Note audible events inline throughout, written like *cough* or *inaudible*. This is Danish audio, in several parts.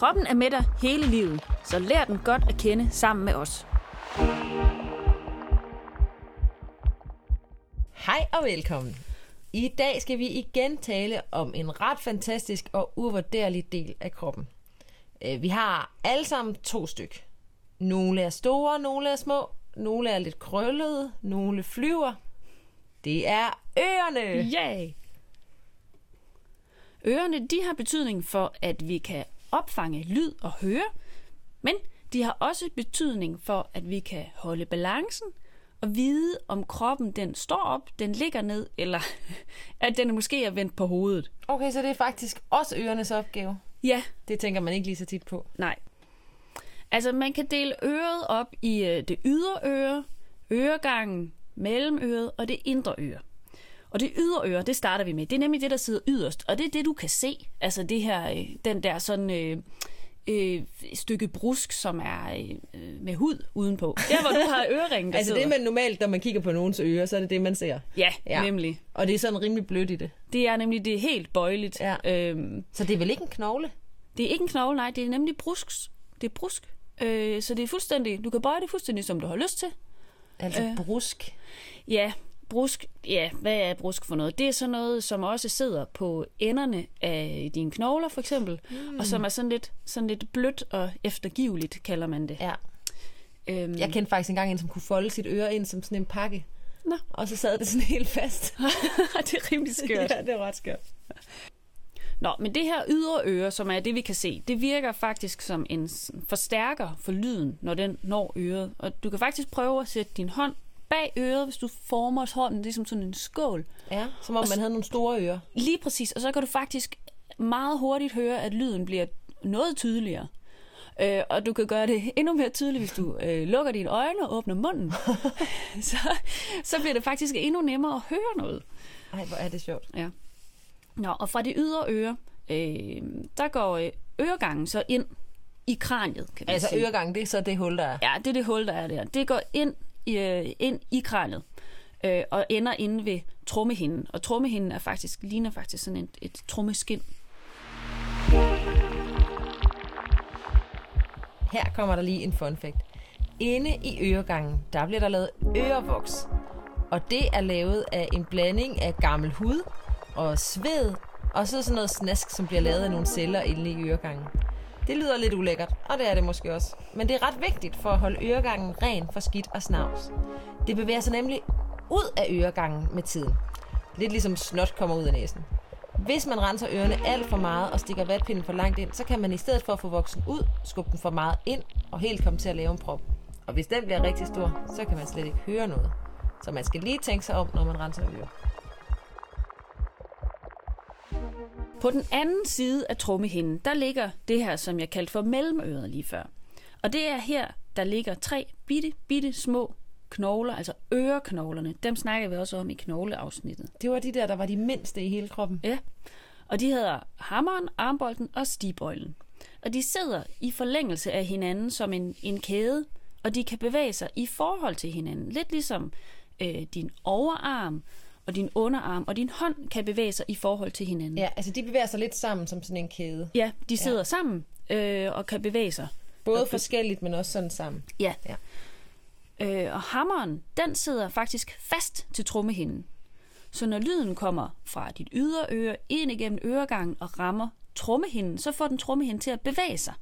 Kroppen er med dig hele livet, så lær den godt at kende sammen med os. Hej og velkommen. I dag skal vi igen tale om en ret fantastisk og uvurderlig del af kroppen. Øh, Vi har alle sammen to styk. Nogle er store, nogle er små, nogle er lidt krøllede, nogle flyver. Det er ørerne. Yay! Ørerne de har betydning for, at vi kan opfange lyd og høre, men de har også betydning for, at vi kan holde balancen og vide, om kroppen den står op, den ligger ned, eller *laughs* at den måske er vendt på hovedet. Okay, så det er faktisk også ørenes opgave. Ja, Det tænker man ikke lige så tit på. Nej. Altså, man kan dele øret op i øh, det ydre øre, øregangen, mellemøret og det indre øre. Og det ydre øre, det starter vi med. Det er nemlig det, der sidder yderst, og det er det, du kan se. Altså det her, øh, den der sådan øh, øh, stykke brusk, som er øh, med hud udenpå. Der, hvor du har *laughs* øreringen, der Altså sidder. det man normalt, når man kigger på nogens ører, så er det det, man ser. Ja, Ja. nemlig. Og det er sådan rimelig blødt i det. Det er nemlig det er helt bøjeligt. Ja. Øhm, Så det er vel ikke en knogle? Det er ikke en knogle, nej, det er nemlig brusk. Det er brusk. Øh, så det er fuldstændig, du kan bøje det fuldstændig, som du har lyst til. Altså. Øh. brusk. Ja, brusk, ja, hvad er brusk for noget? Det er sådan noget, som også sidder på enderne af dine knogler, for eksempel, mm. og som er sådan lidt, sådan lidt blødt og eftergiveligt, kalder man det. Ja. Øhm, Jeg kendte faktisk engang en, som kunne folde sit øre ind som sådan en pakke. Nå. Og så sad det sådan helt fast. *laughs* det er rimelig skørt. ja, det var ret skørt. Nå, men det her ydre øre, som er det, vi kan se, det virker faktisk som en forstærker for lyden, når den når øret. Og du kan faktisk prøve at sætte din hånd bag øret, hvis du former hånden ligesom sådan en skål. Ja, som om Og man havde nogle store ører. Lige præcis, og så kan du faktisk meget hurtigt høre, at lyden bliver noget tydeligere. Øh, og du kan gøre det endnu mere tydeligt, hvis du øh, lukker dine øjne og åbner munden. *laughs* så, så bliver det faktisk endnu nemmere at høre noget. Ej, hvor er det sjovt. Ja. Nå, og fra det ydre øre, øh, der går øh, øregangen så ind i kraniet, kan vi Altså sige. øregangen, det er så det hul, der er. Ja, det er det hul, der er der. Det går ind øh, ind i kraniet øh, og ender inde ved trommehinden. Og trommehinden er faktisk, ligner faktisk sådan et, et trommeskin. Her kommer der lige en fun fact. Inde i øregangen, der bliver der lavet ørevoks. Og det er lavet af en blanding af gammel hud og sved, og så sådan noget snask, som bliver lavet af nogle celler inde i øregangen. Det lyder lidt ulækkert, og det er det måske også. Men det er ret vigtigt for at holde øregangen ren for skidt og snavs. Det bevæger sig nemlig ud af øregangen med tiden. Lidt ligesom snot kommer ud af næsen. Hvis man renser ørerne alt for meget og stikker vatpinden for langt ind, så kan man i stedet for at få voksen ud, skubbe den for meget ind og helt komme til at lave en prop. Og hvis den bliver rigtig stor, så kan man slet ikke høre noget. Så man skal lige tænke sig om, når man renser ører. På den anden side af trommehinden, der ligger det her, som jeg kaldte for mellemøret lige før. Og det er her, der ligger tre bitte, bitte små knogler, altså øreknoglerne. Dem snakker vi også om i knogleafsnittet. Det var de der, der var de mindste i hele kroppen. Ja, og de hedder hammeren, armbolden og stigbøjlen. Og de sidder i forlængelse af hinanden som en, en kæde, og de kan bevæge sig i forhold til hinanden. Lidt ligesom øh, din overarm og din underarm og din hånd kan bevæge sig i forhold til hinanden. Ja, altså de bevæger sig lidt sammen som sådan en kæde. ja de sidder ja. sammen øh, og kan bevæge sig. Både forskelligt, men også sådan sammen. Ja. Ja. Øh, og hammeren, den sidder faktisk fast til trommehinden. Så når lyden kommer fra dit ydre øre ind igennem øregangen og rammer trommehinden, så får den trommehinden til at bevæge sig.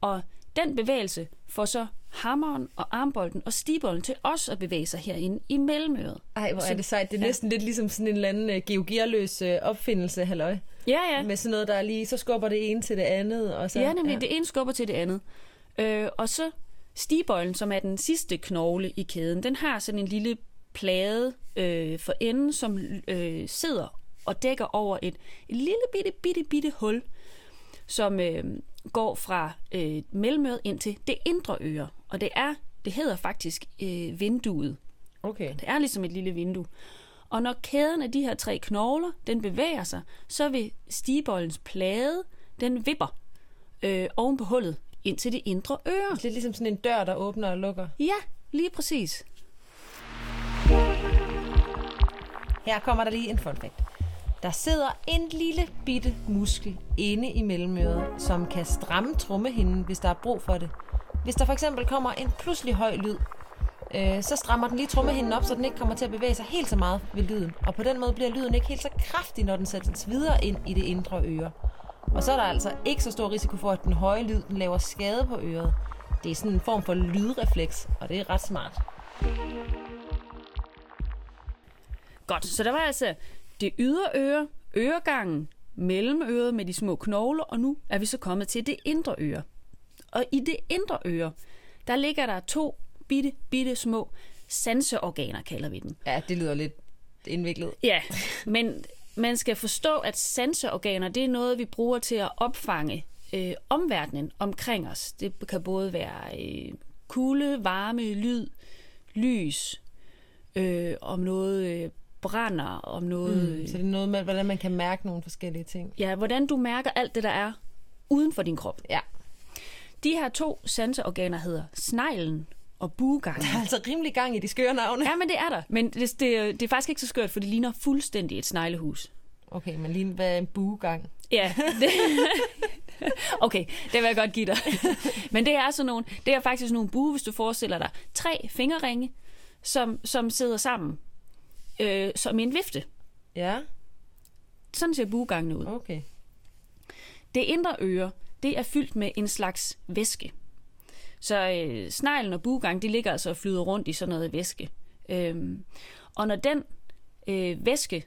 Og den bevægelse får så hammeren og armbolden og stibolden til også at bevæge sig herinde i mellemøret. Ej, hvor er det sejt. Det er ja. næsten lidt ligesom sådan en eller anden uh, geogearløs uh, opfindelse, halløj. Ja, ja. Med sådan noget, der er lige, så skubber det ene til det andet. Og så, Ja, nemlig. Ja. Det ene skubber til det andet. Øh, og så stigbøjlen, som er den sidste knogle i kæden, den har sådan en lille plade øh, for enden, som øh, sidder og dækker over et, et lille bitte, bitte, bitte hul, som øh, går fra øh, mellemøret ind til det indre øre. Og det er, det hedder faktisk øh, vinduet. Okay. Det er ligesom et lille vindue. Og når kæden af de her tre knogler, den bevæger sig, så vil stigebollens plade, den vipper øh, oven på hullet ind til det indre øre. Lidt ligesom sådan en dør, der åbner og lukker. Ja, lige præcis. Her kommer der lige en fun fact. Der sidder en lille bitte muskel inde i mellemøret, som kan stramme trommehinden, hvis der er brug for det. Hvis der for eksempel kommer en pludselig høj lyd, øh, så strammer den lige trommehinden op, så den ikke kommer til at bevæge sig helt så meget ved lyden. Og på den måde bliver lyden ikke helt så kraftig, når den sættes videre ind i det indre øre. Og så er der altså ikke så stor risiko for, at den høje lyd den laver skade på øret. Det er sådan en form for lydrefleks, og det er ret smart. Godt, så der var altså det ydre øre, øregangen, mellemøret med de små knogler, og nu er vi så kommet til det indre øre. Og i det indre øre, der ligger der to bitte, bitte små sanseorganer, kalder vi den. Ja, det lyder lidt indviklet. Ja, men man skal forstå, at sanseorganer, det er noget, vi bruger til at opfange øh, omverdenen omkring os. Det kan både være øh, kulde, varme, lyd, lys, øh, om noget øh, brænder, om noget... Mm, så det er noget med, hvordan man kan mærke nogle forskellige ting. Ja, hvordan du mærker alt det, der er uden for din krop. Ja. De her to sanseorganer hedder sneglen og buegangen. Der er altså rimelig gang i de skøre navne. Ja, men det er der. Men det, det, det er faktisk ikke så skørt, for det ligner fuldstændig et sneglehus. Okay, men lige hvad er en buegang? Ja, det, okay, det vil jeg godt give dig. Men det er sådan nogle, det er faktisk nogle bue, hvis du forestiller dig tre fingerringe, som, som sidder sammen øh, som en vifte. Ja, Sådan ser buegangene ud. okay. Det indre øre, det er fyldt med en slags væske. Så øh, sneglen og buegang, de ligger altså og flyder rundt i sådan noget væske. Øhm, og når den øh, væske,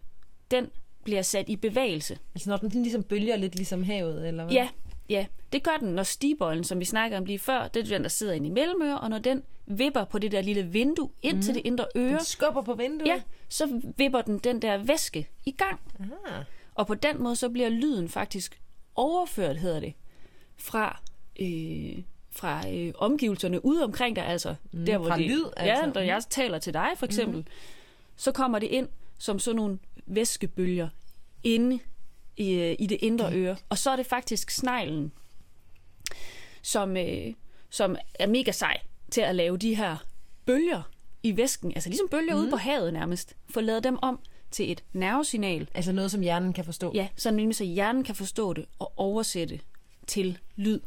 den bliver sat i bevægelse, Altså når den ligesom bølger lidt ligesom havet, eller hvad? Ja, ja. Det gør den, når stibollen, som vi snakker om lige før, det er den, der sidder inde i mellemøre, og når den vipper på det der lille vindue ind mm. til det indre øre, Den skubber på vinduet? ja, så vipper den den der væske i gang. Aha. Og på den måde, så bliver lyden faktisk overført, hedder det, fra, øh, fra øh, omgivelserne ude omkring dig, altså. Mm, der, hvor det, lyd, altså. Ja, når jeg taler til dig, for eksempel, mm. så kommer det ind som sådan nogle væskebølger inde i, øh, i det indre øre. Og så er det faktisk sneglen, som, øh, som er mega sej til at lave de her bølger i væsken. Altså ligesom bølger mm. ude på havet nærmest. Få lavet dem om til et nervesignal. Altså noget, som hjernen kan forstå. Ja, så nemlig så hjernen kan forstå det og oversætte til lyd,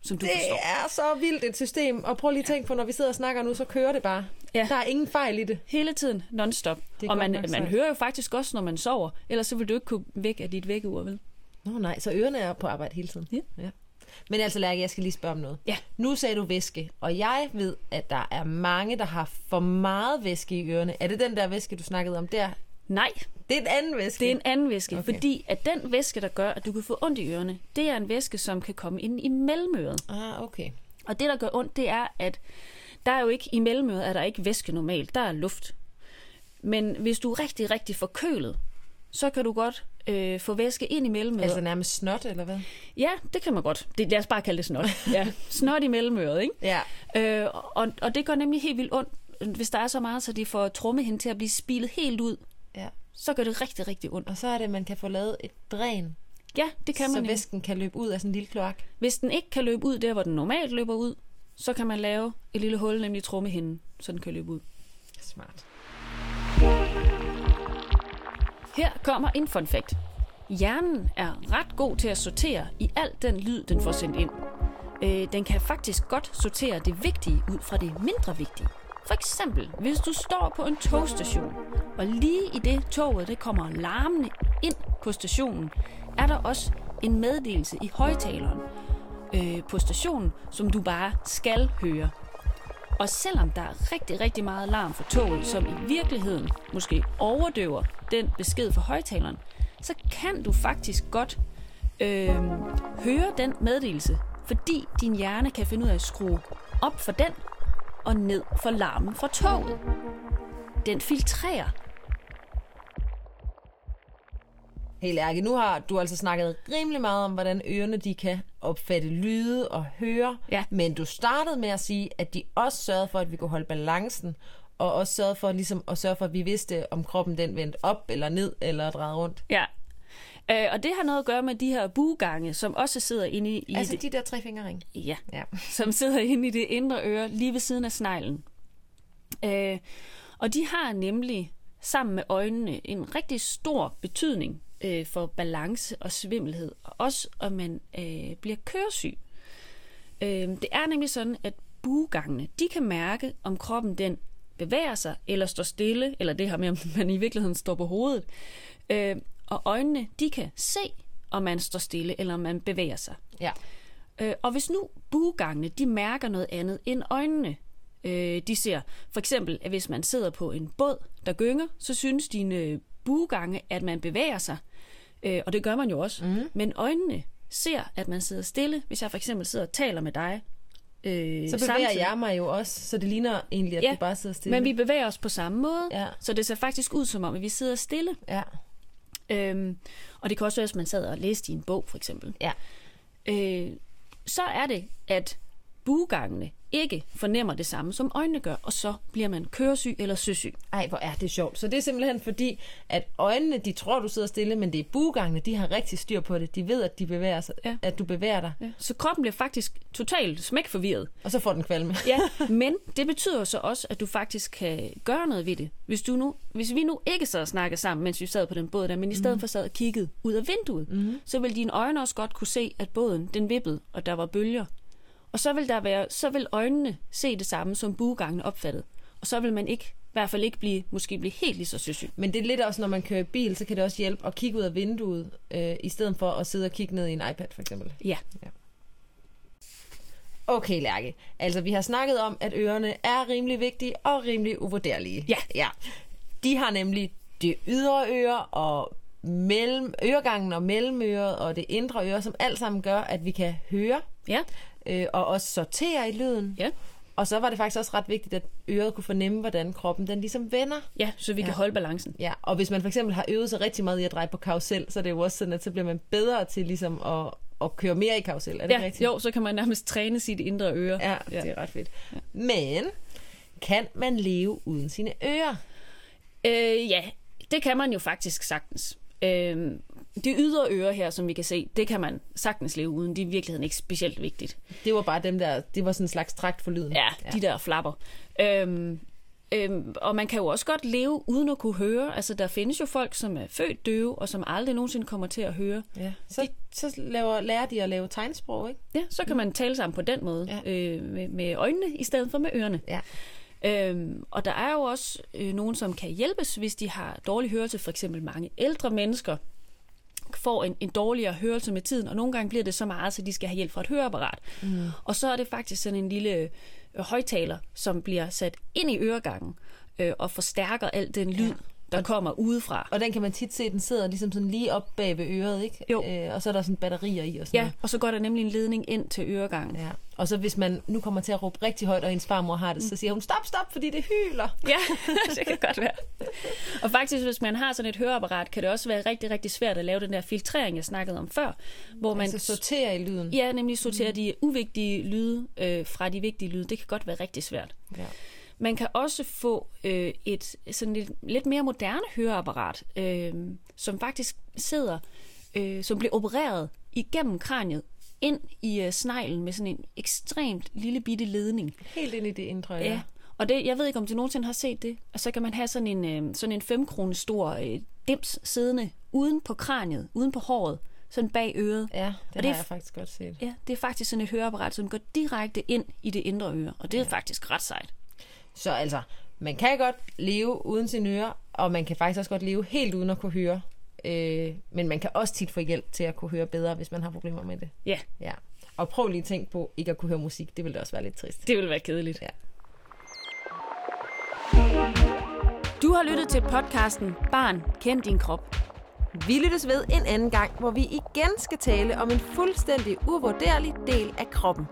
som du Det forstår. er så vildt et system. Og prøv lige at tænke på, når vi sidder og snakker nu, så kører det bare. Ja. Der er ingen fejl i det. Hele tiden, non-stop. Det Og man, man hører jo faktisk også, når man sover. Ellers så vil du ikke kunne væk af dit vækkeur, vel? Nå nej, så ørerne er på arbejde hele tiden. Ja. ja. Men altså, Lærke, jeg skal lige spørge om noget. Ja. Nu sagde du væske, og jeg ved, at der er mange, der har for meget væske i ørerne. Er det den der væske, du snakkede om der? Nej, Det er en anden væske. det er en anden væske. Okay. Fordi at den væske, der gør, at du kan få ondt i ørerne, det er en væske, som kan komme ind i mellemøret. Ah, okay. Og det, der gør ondt, det er, at der er jo ikke i mellemøret, er der ikke væske normalt. Der er luft. Men hvis du er rigtig, rigtig forkølet, så kan du godt øh, få væske ind i mellemøret. Altså nærmest snot, eller hvad? Ja, det kan man godt. Det, lad os bare kalde det snot. Ja, snot i mellemøret, ikke? Ja. Øh, og, og det gør nemlig helt vildt ondt, hvis der er så meget, så de får trommehinde til at blive spilet helt ud. ja. Så gør det rigtig, rigtig ondt. Og så er det, at man kan få lavet et dræn, Ja, det kan så man. nemlig. væsken kan løbe ud af sådan en lille kloak. Hvis den ikke kan løbe ud der, hvor den normalt løber ud, så kan man lave et lille hul, nemlig trommehinden, så den kan løbe ud. Smart. Her kommer en fun fact. Hjernen er ret god til at sortere i al den lyd, den får sendt ind. Øh, den kan faktisk godt sortere det vigtige ud fra det mindre vigtige. For eksempel, hvis du står på en togstation, og lige i det toget det kommer larmende ind på stationen, er der også en meddelelse i højtaleren øh, på stationen, som du bare skal høre. Og selvom der er rigtig, rigtig meget larm fra toget, som i virkeligheden måske overdøver den besked fra højtaleren, så kan du faktisk godt øh, høre den meddelelse, fordi din hjerne kan finde ud af at skrue op for den og ned for larmen fra toget. Den filtrerer. Helt ærligt, nu har du altså snakket rimelig meget om, hvordan ørerne de kan opfatte lyde og høre. Ja. Men du startede med at sige, at de også sørgede for, at vi kunne holde balancen, og også sørgede for, ligesom, at sørge for, at vi vidste, om kroppen den vendte op eller ned eller drejede rundt. Ja. Øh, og det har noget at gøre med de her bugange, som også sidder inde i, Altså det, de der tre fingerring. ja, Ja. *laughs* som sidder inde i det indre øre, lige ved siden af sneglen. Øh, og de har nemlig sammen med øjnene en rigtig stor betydning øh, for balance og svimmelhed, og også om man øh, bliver køresyg. Øh, det er nemlig sådan, at bugangene, de kan mærke, om kroppen den bevæger sig, eller står stille, eller det her med, om man i virkeligheden står på hovedet. Øh, og øjnene, de kan se, om man står stille, eller om man bevæger sig. Ja. Øh, og hvis nu bugangene, de mærker noget andet end øjnene, øh, de ser for eksempel, at hvis man sidder på en båd, der gynger, så synes dine bugange, at man bevæger sig. Øh, og det gør man jo også. Mm. Men øjnene ser, at man sidder stille. Hvis jeg for eksempel sidder og taler med dig, øh, Så bevæger samtidig. jeg mig jo også, så det ligner egentlig, at Ja, du bare sidder stille. Men vi bevæger os på samme måde, Ja. så det ser faktisk ud som om, at vi sidder stille. Ja. Øhm, og det kan også være, hvis man sad og læste i en bog, for eksempel. Ja. øh, så er det, at bugangene ikke fornemmer det samme, som øjnene gør, og så bliver man køresyg eller søsyg. Ej, hvor er det sjovt. Så det er simpelthen fordi, at øjnene, de tror, du sidder stille, men det er bugangene, de har rigtig styr på det. De ved, at, de bevæger sig, Ja. at du bevæger dig, Ja. Så kroppen bliver faktisk totalt smækforvirret. og så får den kvalme. Ja, *laughs* men det betyder så også, at du faktisk kan gøre noget ved det. Hvis, du nu, hvis vi nu ikke sad og snakkede sammen, mens vi sad på den båd der, men i stedet mm. for sad og kiggede ud af vinduet, mm. så vil dine øjne også godt kunne se, at båden den vippede, og der var bølger. Og så vil, der være, så vil øjnene se det samme, som bugangene opfattede. Og så vil man ikke, i hvert fald ikke blive, måske blive helt lige så søsyg. Men det er lidt også, når man kører bil, så kan det også hjælpe at kigge ud af vinduet, øh, i stedet for at sidde og kigge ned i en iPad, for eksempel. Ja. Okay, Lærke. Altså, vi har snakket om, at ørerne er rimelig vigtige og rimelig uvurderlige. Ja. ja. De har nemlig det ydre øre og mellem, øregangen og mellemøret og det indre øre, som alt sammen gør, at vi kan høre Ja. Øh, og også sortere i lyden. Ja. Og så var det faktisk også ret vigtigt, at øret kunne fornemme, hvordan kroppen den ligesom vender. Ja, så vi ja. kan holde balancen. Ja, og hvis man for eksempel har øvet sig rigtig meget i at dreje på karusel, så er det jo også sådan, at så bliver man bedre til ligesom at, at køre mere i karusel. Er det Ja, rigtigt? jo, så kan man nærmest træne sit indre øre. Ja, det er ret fedt. Men kan man leve uden sine ører? Øh, ja, det kan man jo faktisk sagtens. Øh, det ydre øre her, som vi kan se, det kan man sagtens leve uden. Det er i virkeligheden ikke specielt vigtigt. Det var bare dem der, det var sådan en slags trakt for lyden. Ja, ja. de der flapper. Øhm, øhm, og man kan jo også godt leve uden at kunne høre. Altså, der findes jo folk, som er født døve, og som aldrig nogensinde kommer til at høre. ja. Så, så laver, lærer de at lave tegnsprog, ikke? Ja, så kan man tale sammen på den måde, Ja. øh, med, med øjnene i stedet for med ørerne. Ja. Øhm, og der er jo også øh, nogen, som kan hjælpes, hvis de har dårlig hørelse. For eksempel mange ældre mennesker får en, en dårligere hørelse med tiden, og nogle gange bliver det så meget, så de skal have hjælp fra et høreapparat. Mm. Og så er det faktisk sådan en lille øh, højtaler, som bliver sat ind i øregangen øh, og forstærker al den lyd, ja. Der kommer udefra. Og den kan man tit se, den sidder ligesom sådan lige op bag ved øret, ikke? Jo. Øh, og så er der sådan batterier i og sådan Ja, og så går der nemlig en ledning ind til øregangen. noget. Ja. Og så hvis man nu kommer til at råbe rigtig højt, og ens farmor har det, så siger hun, stop, stop, fordi det hyler. *laughs* Ja, det kan godt være. Og faktisk, hvis man har sådan et høreapparat, kan det også være rigtig, rigtig svært at lave den der filtrering, jeg snakkede om før, hvor man Altså sorterer i lyden. ja, nemlig sorterer de uvigtige lyde øh, fra de vigtige lyde. Det kan godt være rigtig svært. Ja. Man kan også få øh, et sådan lidt, lidt mere moderne høreapparat, øh, som faktisk sidder, øh, som bliver opereret igennem kraniet ind i øh, sneglen med sådan en ekstremt lille bitte ledning. Helt ind i det indre øre. Ja. Og det, jeg ved ikke, om du nogensinde har set det. Og så kan man have sådan en, øh, sådan en 5 kroner stor øh, dims siddende uden på kraniet, uden på håret, sådan bag øret. Ja, det Og det har er jeg faktisk godt set. Ja, det er faktisk sådan et høreapparat, som går direkte ind i det indre øre. Og det er ja. faktisk ret sejt. Så altså, man kan godt leve uden sine ører, og man kan faktisk også godt leve helt uden at kunne høre. Øh, men man kan også tit få hjælp til at kunne høre bedre, hvis man har problemer med det. Ja, Ja. Og prøv lige at tænke på ikke at kunne høre musik. Det ville da også være lidt trist. det vil være kedeligt. Ja. Du har lyttet til podcasten Barn, kend din krop. Vi lyttes ved en anden gang, hvor vi igen skal tale om en fuldstændig uvurderlig del af kroppen.